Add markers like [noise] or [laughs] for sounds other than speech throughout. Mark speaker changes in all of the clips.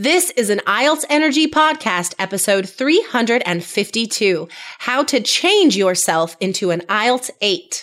Speaker 1: This is an IELTS Energy Podcast, episode 352 How to Change Yourself into an IELTS 8.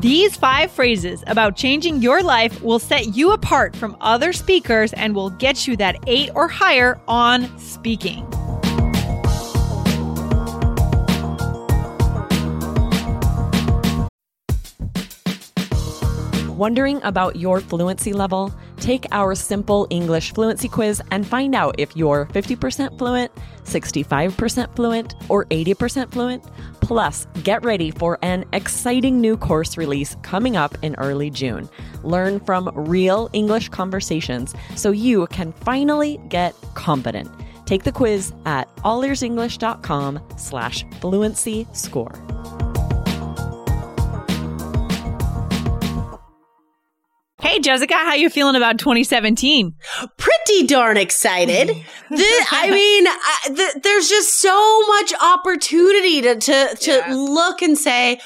Speaker 2: These five phrases about changing your life will set you apart from other speakers and will get you that eight or higher on speaking.
Speaker 3: Wondering about your fluency level? Take our simple English fluency quiz and find out if you're 50% fluent, 65% fluent, or 80% fluent. Plus, get ready for an exciting new course release coming up in early June. Learn from real English conversations so you can finally get confident. Take the quiz at allearsenglish.com slash fluency score.
Speaker 2: Jessica, how you feeling about 2017?
Speaker 1: Pretty darn excited. [laughs] the, I mean, I, the, there's just so much opportunity to to, to yeah. look and say,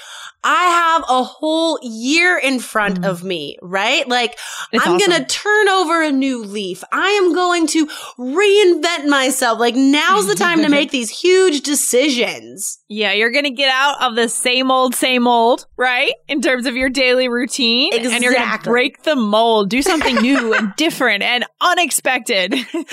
Speaker 1: I have a whole year in front mm. of me, right? Like it's I'm awesome. going to turn over a new leaf. I am going to reinvent myself. Like now's the time to make [laughs] these huge decisions.
Speaker 2: Yeah, you're going to get out of the same old, same old, right? In terms of your daily routine.
Speaker 1: Exactly.
Speaker 2: And you're going to break the mold, do something new [laughs] and different and unexpected. [laughs] so,
Speaker 1: guys,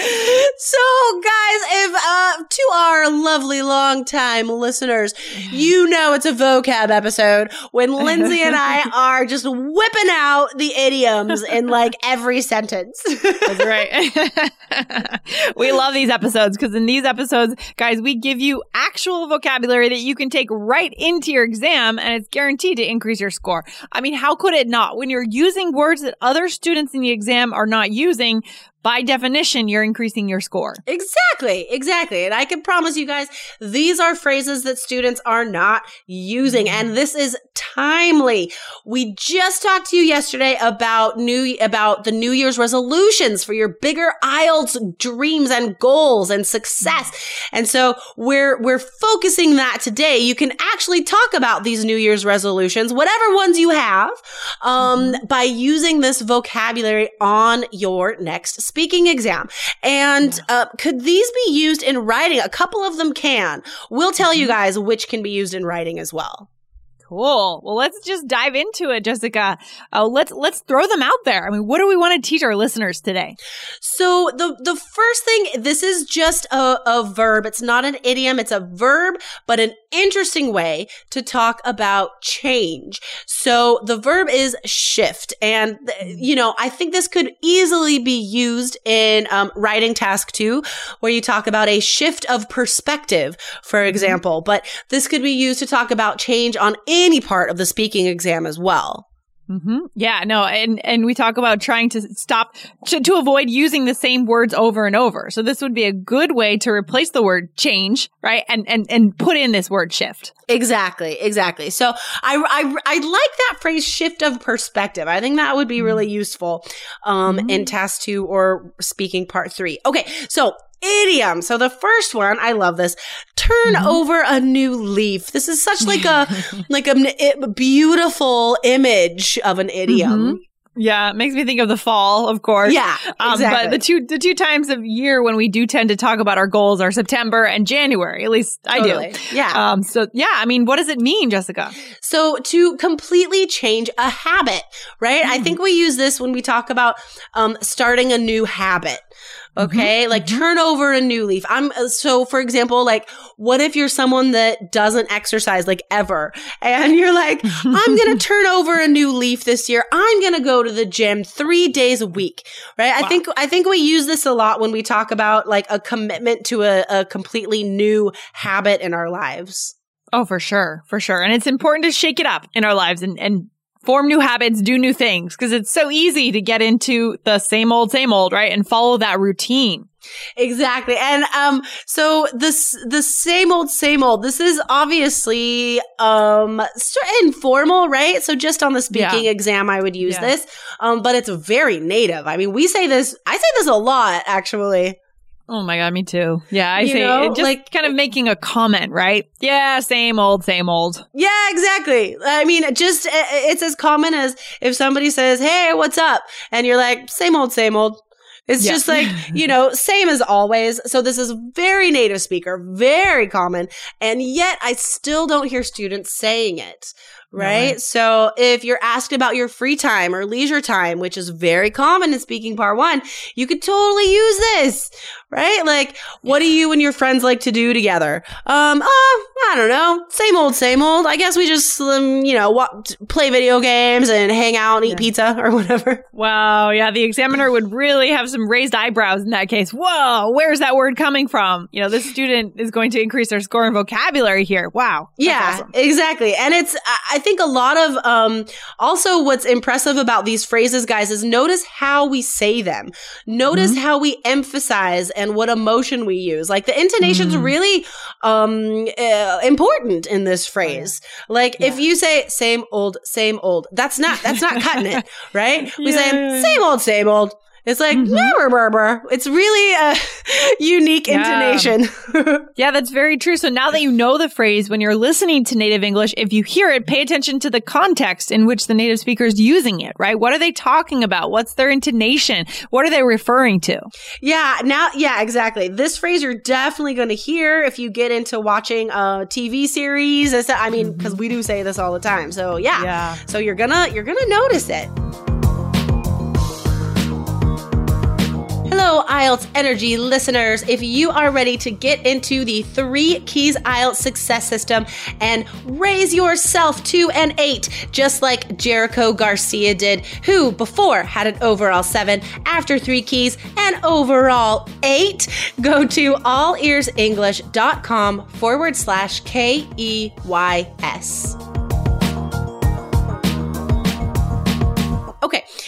Speaker 1: if uh, to our lovely long time listeners, you know it's a vocab episode episode when [laughs] Lindsay and I are just whipping out the idioms in like every sentence.
Speaker 2: That's right. [laughs] we love these episodes because in these episodes, guys, we give you actual vocabulary that you can take right into your exam and it's guaranteed to increase your score. I mean, how could it not? When you're using words that other students in the exam are not using, by definition, you're increasing your score.
Speaker 1: Exactly, exactly. And I can promise you guys, these are phrases that students are not using. Mm-hmm. And this is timely. We just talked to you yesterday about new, about the New Year's resolutions for your bigger IELTS dreams and goals and success. And so we're, we're focusing that today. You can actually talk about these New Year's resolutions, whatever ones you have, um, mm-hmm. by using this vocabulary on your next speaking exam. And uh, could these be used in writing? A couple of them can. We'll tell you mm-hmm. guys which can be used in writing as well.
Speaker 2: Cool. Well, let's just dive into it, Jessica. Uh, let's let's throw them out there. I mean, what do we want to teach our listeners today?
Speaker 1: So the the first thing, this is just a, a verb. It's not an idiom. It's a verb, but an interesting way to talk about change. So the verb is shift, and you know, I think this could easily be used in um, writing task two, where you talk about a shift of perspective, for mm-hmm. example. But this could be used to talk about change on any part of the speaking exam as well.
Speaker 2: Mm-hmm. Yeah, no, and and we talk about trying to stop to, to, avoid using the same words over and over. So this would be a good way to replace the word change, right? And and and put in this word shift.
Speaker 1: Exactly, exactly. So I I I like that phrase shift of perspective. I think that would be really mm-hmm. useful um mm-hmm. in task 2 or speaking part 3. Okay, so idiom. So the first one, I love this. Turn mm-hmm. over a new leaf. This is such like a [laughs] like a, beautiful image of an idiom. Mm-hmm.
Speaker 2: Yeah, it makes me think of the fall, of course.
Speaker 1: Yeah,
Speaker 2: um, exactly. but the two the two times of year when we do tend to talk about our goals are September and January. At least I
Speaker 1: totally.
Speaker 2: do.
Speaker 1: Yeah.
Speaker 2: Um. So yeah, I mean, what does it mean, Jessica?
Speaker 1: So to completely change a habit, right? Mm. I think we use this when we talk about um starting a new habit. Mm-hmm. Okay. Mm-hmm. Like turn over a new leaf. I'm uh, so, for example, like, what if you're someone that doesn't exercise like ever and you're like, [laughs] I'm going to turn over a new leaf this year. I'm going to go to the gym three days a week. Right. Wow. I think, I think we use this a lot when we talk about like a commitment to a, a completely new habit in our lives.
Speaker 2: Oh, for sure. For sure. And it's important to shake it up in our lives and, and form new habits, do new things because it's so easy to get into the same old, same old, right? And follow that routine.
Speaker 1: Exactly. And um so this the same old same old. This is obviously um informal, right? So just on the speaking
Speaker 2: Yeah.
Speaker 1: exam I would use
Speaker 2: Yeah.
Speaker 1: this. Um but it's very native. I mean, we say this I say this a lot actually.
Speaker 2: Oh my god, me too. Yeah, I
Speaker 1: You
Speaker 2: say
Speaker 1: know,
Speaker 2: it just
Speaker 1: like-
Speaker 2: kind of making a comment, right? Yeah, same old, same old.
Speaker 1: Yeah, exactly. I mean, just it's as common as if somebody says, "Hey, what's up?" and you're like, "Same old, same old." It's
Speaker 2: Yeah.
Speaker 1: just like, [laughs] you know, same as always. So this is very native speaker, very common, and yet I still don't hear students saying it. Right. So if you're asked about your free time or leisure time, which is very common in speaking part one, you could totally use this. Right. Like, what do you and your friends like to do together? Um, oh, I don't know. Same old, same old. I guess we just, um, you know, wa- play video games and hang out and eat
Speaker 2: Yeah.
Speaker 1: pizza or [laughs] whatever.
Speaker 2: Wow, yeah, the examiner would really have some raised eyebrows in that case. Whoa, where's that word coming from? You know, this student is going to increase their score in vocabulary here. Wow.
Speaker 1: yeah,
Speaker 2: awesome.
Speaker 1: exactly. And it's, I- I think a lot of, um, also what's impressive about these phrases, guys, is notice how we say them. Notice how we emphasize and what emotion we use. Like the intonation's
Speaker 2: Mm.
Speaker 1: really, um, uh, important in this phrase. Like if you say same old, same old, that's not, that's not cutting it, [laughs] right? We
Speaker 2: Yeah,
Speaker 1: say
Speaker 2: yeah, yeah.
Speaker 1: same old, same old. It's like,
Speaker 2: Mhm.
Speaker 1: brr. it's really a [laughs] unique
Speaker 2: Yeah.
Speaker 1: intonation. [laughs]
Speaker 2: Yeah, that's very true. So now that you know the phrase, when you're listening to native English, if you hear it, pay attention to the context in which the native speaker is using it, right? What are they talking about? What's their intonation? What are they referring to?
Speaker 1: Yeah, now, yeah, exactly. This phrase you're definitely going to hear if you get into watching a TV series. I mean, because we do say this all the time. So yeah.
Speaker 2: Yeah.
Speaker 1: So you're gonna you're gonna notice it. Hello, IELTS Energy listeners. If you are ready to get into the three keys IELTS success system and raise yourself to an eight, just like Jericho Garcia did, who before had an overall seven, after three keys, an overall eight, go to allearsenglish.com forward slash K E Y S.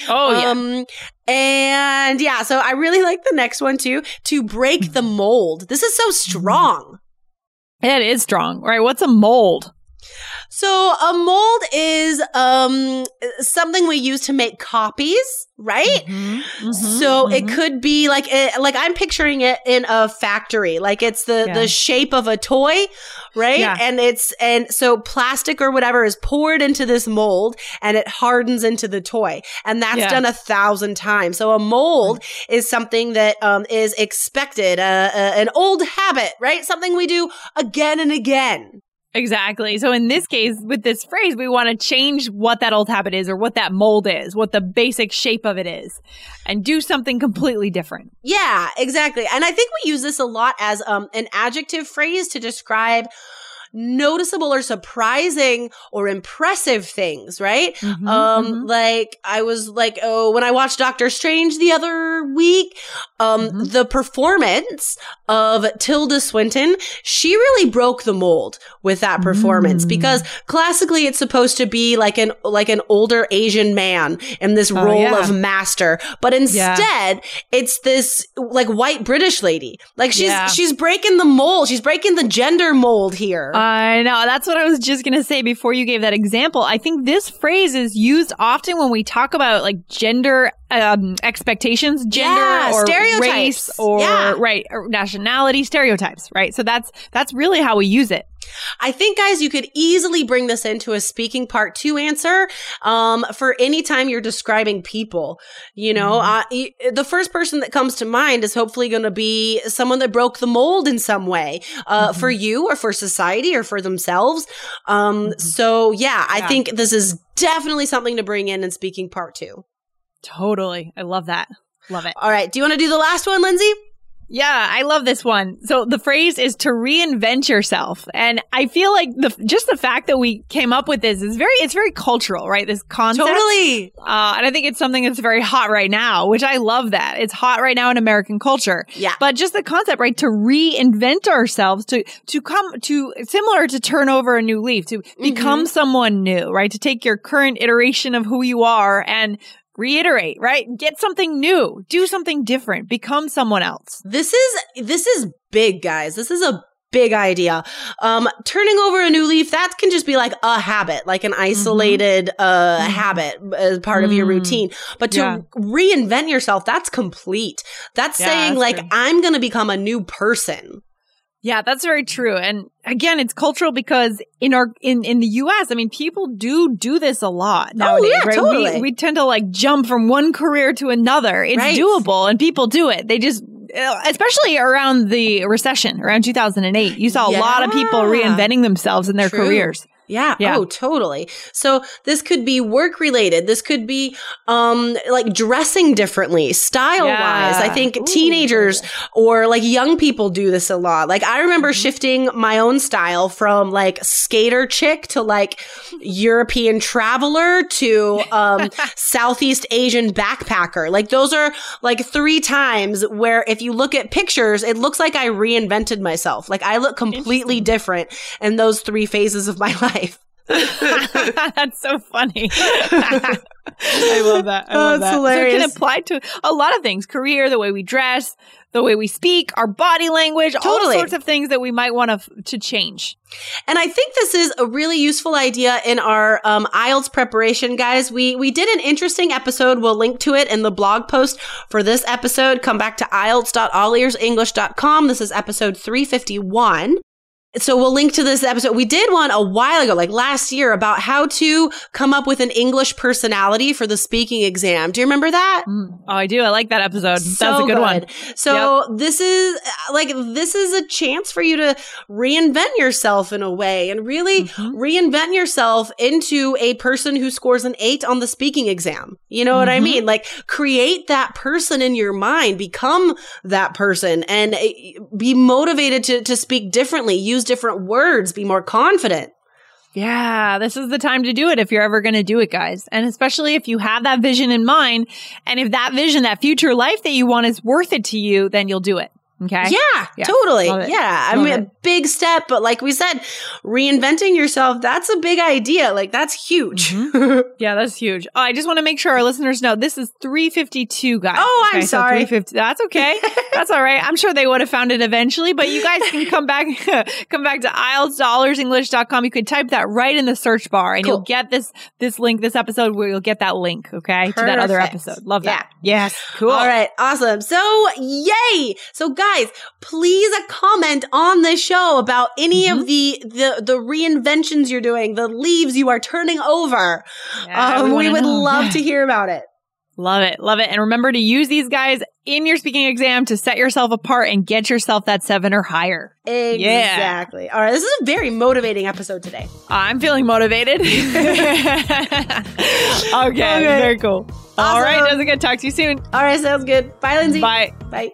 Speaker 2: Oh, yeah.
Speaker 1: Um, and yeah, so I really like the next one too. To break the mold. This is so strong.
Speaker 2: It is strong, right? What's a mold?
Speaker 1: So a mold is um something we use to make copies, right?
Speaker 2: Mm-hmm.
Speaker 1: So it could be like it, like I'm picturing it in a factory, like it's the
Speaker 2: Yeah.
Speaker 1: the shape of a toy, right?
Speaker 2: Yeah.
Speaker 1: And it's and so plastic or whatever is poured into this mold and it hardens into the toy, and that's
Speaker 2: Yeah.
Speaker 1: done a thousand times. So a mold is something that um, is expected, uh, uh, an old habit, right? Something we do again and again.
Speaker 2: Exactly. So in this case, with this phrase, we want to change what that old habit is or what that mold is, what the basic shape of it is, and do something completely different.
Speaker 1: Yeah, exactly. And I think we use this a lot as um, an adjective phrase to describe noticeable or surprising or impressive things, right?
Speaker 2: Mhm,
Speaker 1: um
Speaker 2: mhm.
Speaker 1: like I was like oh when I watched Doctor Strange the other week, um
Speaker 2: Mhm.
Speaker 1: the performance of Tilda Swinton, she really broke the mold with that performance
Speaker 2: Mm.
Speaker 1: because classically it's supposed to be like an like an older Asian man in this
Speaker 2: Oh,
Speaker 1: role
Speaker 2: yeah.
Speaker 1: of master, but instead it's this like white British lady. Like she's
Speaker 2: Yeah.
Speaker 1: she's breaking the mold. She's breaking the gender mold here.
Speaker 2: I know. That's what I was just going to say before you gave that example. I think this phrase is used often when we talk about like gender um, expectations, gender
Speaker 1: Yeah,
Speaker 2: or
Speaker 1: stereotypes.
Speaker 2: race or
Speaker 1: Yeah.
Speaker 2: right or nationality stereotypes, right? So that's that's really how we use it.
Speaker 1: I think, guys, you could easily bring this into a speaking part two answer um, for any time you're describing people. You know, uh, the first person that comes to mind is hopefully going to be someone that broke the mold in some way uh, for you or for society or for themselves. Um, So, yeah, I
Speaker 2: Yeah.
Speaker 1: think this is definitely something to bring in in speaking part two.
Speaker 2: Totally. I love that. Love it.
Speaker 1: All right. Do you want to do the last one, Lindsay?
Speaker 2: Yeah, I love this one. So the phrase is to reinvent yourself. And I feel like the just the fact that we came up with this is very it's very cultural, right? This concept.
Speaker 1: Totally.
Speaker 2: Uh, and I think it's something that's very hot right now, which I love that. It's hot right now in American culture.
Speaker 1: Yeah.
Speaker 2: But just the concept, right? To reinvent ourselves, to to come to similar to turn over a new leaf, to become someone new, right? To take your current iteration of who you are and reiterate, right? Get something new, do something different, become someone else.
Speaker 1: This is this is big, guys. This is a big idea. Um, turning over a new leaf, that can just be like a habit, like an isolated uh habit as part of your
Speaker 2: Mm.
Speaker 1: routine. But to
Speaker 2: Yeah.
Speaker 1: reinvent yourself, that's complete. That's
Speaker 2: Yeah,
Speaker 1: saying
Speaker 2: that's
Speaker 1: like
Speaker 2: true.
Speaker 1: I'm going to become a new person.
Speaker 2: Yeah, that's very true. And again, it's cultural because in our in in the US, I mean, people do do this a lot nowadays,
Speaker 1: Oh, yeah,
Speaker 2: right?
Speaker 1: totally.
Speaker 2: We, we tend to like jump from one career to another. It's
Speaker 1: Right.
Speaker 2: doable and people do it. They just uh, especially around the recession, around 2008, you saw a lot of people reinventing themselves in their
Speaker 1: True.
Speaker 2: careers.
Speaker 1: Yeah.
Speaker 2: Yeah.
Speaker 1: Oh, totally. So this could be work related. This could be um like dressing differently, style wise.
Speaker 2: Yeah.
Speaker 1: I think
Speaker 2: Ooh.
Speaker 1: teenagers or like young people do this a lot. Like I remember
Speaker 2: Mm-hmm.
Speaker 1: shifting my own style from like skater chick to like European traveler to um [laughs] Southeast Asian backpacker. Like those are like three times where if you look at pictures, it looks like I reinvented myself. Like I look completely different in those three phases of my [laughs] life. [laughs]
Speaker 2: That's so funny. [laughs] I love that. I
Speaker 1: Oh,
Speaker 2: love
Speaker 1: it's
Speaker 2: that. So it can apply to a lot of things: career, the way we dress, the way we speak, our body language, all sorts of things that we might want to f- to change.
Speaker 1: And I think this is a really useful idea in our um, IELTS preparation, guys. We we did an interesting episode. We'll link to it in the blog post for this episode. Come back to IELTS.allearsenglish.com. This is episode 351. So we'll link to this episode. We did one a while ago, like last year, about how to come up with an English personality for the speaking exam. Do you remember that?
Speaker 2: Oh, I do. I like that episode. That's
Speaker 1: so
Speaker 2: a good, one.
Speaker 1: So this is like this is a chance for you to reinvent yourself in a way and really
Speaker 2: Mm-hmm.
Speaker 1: reinvent yourself into a person who scores an 8 on the speaking exam. You know what I
Speaker 2: Mhm.
Speaker 1: mean? Like create that person in your mind, become that person and uh, be motivated to to speak differently, use different words, be more confident.
Speaker 2: Yeah, this is the time to do it if you're ever going to do it, guys. And especially if you have that vision in mind, and if that vision, that future life that you want is worth it to you, then you'll do it. Okay.
Speaker 1: Yeah,
Speaker 2: Yeah.
Speaker 1: totally. Yeah. I
Speaker 2: Love
Speaker 1: mean,
Speaker 2: it.
Speaker 1: a big step, but like we said, reinventing yourself, that's a big idea. Like that's huge.
Speaker 2: Mm-hmm. [laughs] Yeah, that's huge. Oh, I just want to make sure our listeners know this is 352, guys.
Speaker 1: Oh, I'm
Speaker 2: so
Speaker 1: sorry.
Speaker 2: 350. That's okay. [laughs] that's all right. I'm sure they would have found it eventually, but you guys can come back, [laughs] come back to IELTS.allearsenglish.com. You could type that right in the search bar and
Speaker 1: Cool.
Speaker 2: you'll get this, this link, this episode where you'll get that link. Okay. To that other episode. Love that. Yes. Cool.
Speaker 1: All right, awesome. So, yay! So, guys, please comment on this show about any
Speaker 2: Mm-hmm.
Speaker 1: of the the the reinventions you're doing, the leaves you are turning over.
Speaker 2: Yeah,
Speaker 1: um, we would
Speaker 2: know.
Speaker 1: love
Speaker 2: Yeah.
Speaker 1: to hear about it.
Speaker 2: Love it. Love it. And remember to use these guys in your speaking exam to set yourself apart and get yourself that seven or higher.
Speaker 1: Exactly. All right, this is a very motivating episode today.
Speaker 2: I'm feeling motivated. [laughs] okay, very cool. All right,
Speaker 1: Awesome.
Speaker 2: Jessica, talk to you soon.
Speaker 1: All right, sounds good. Bye, Lindsay.
Speaker 2: Bye.
Speaker 1: Bye.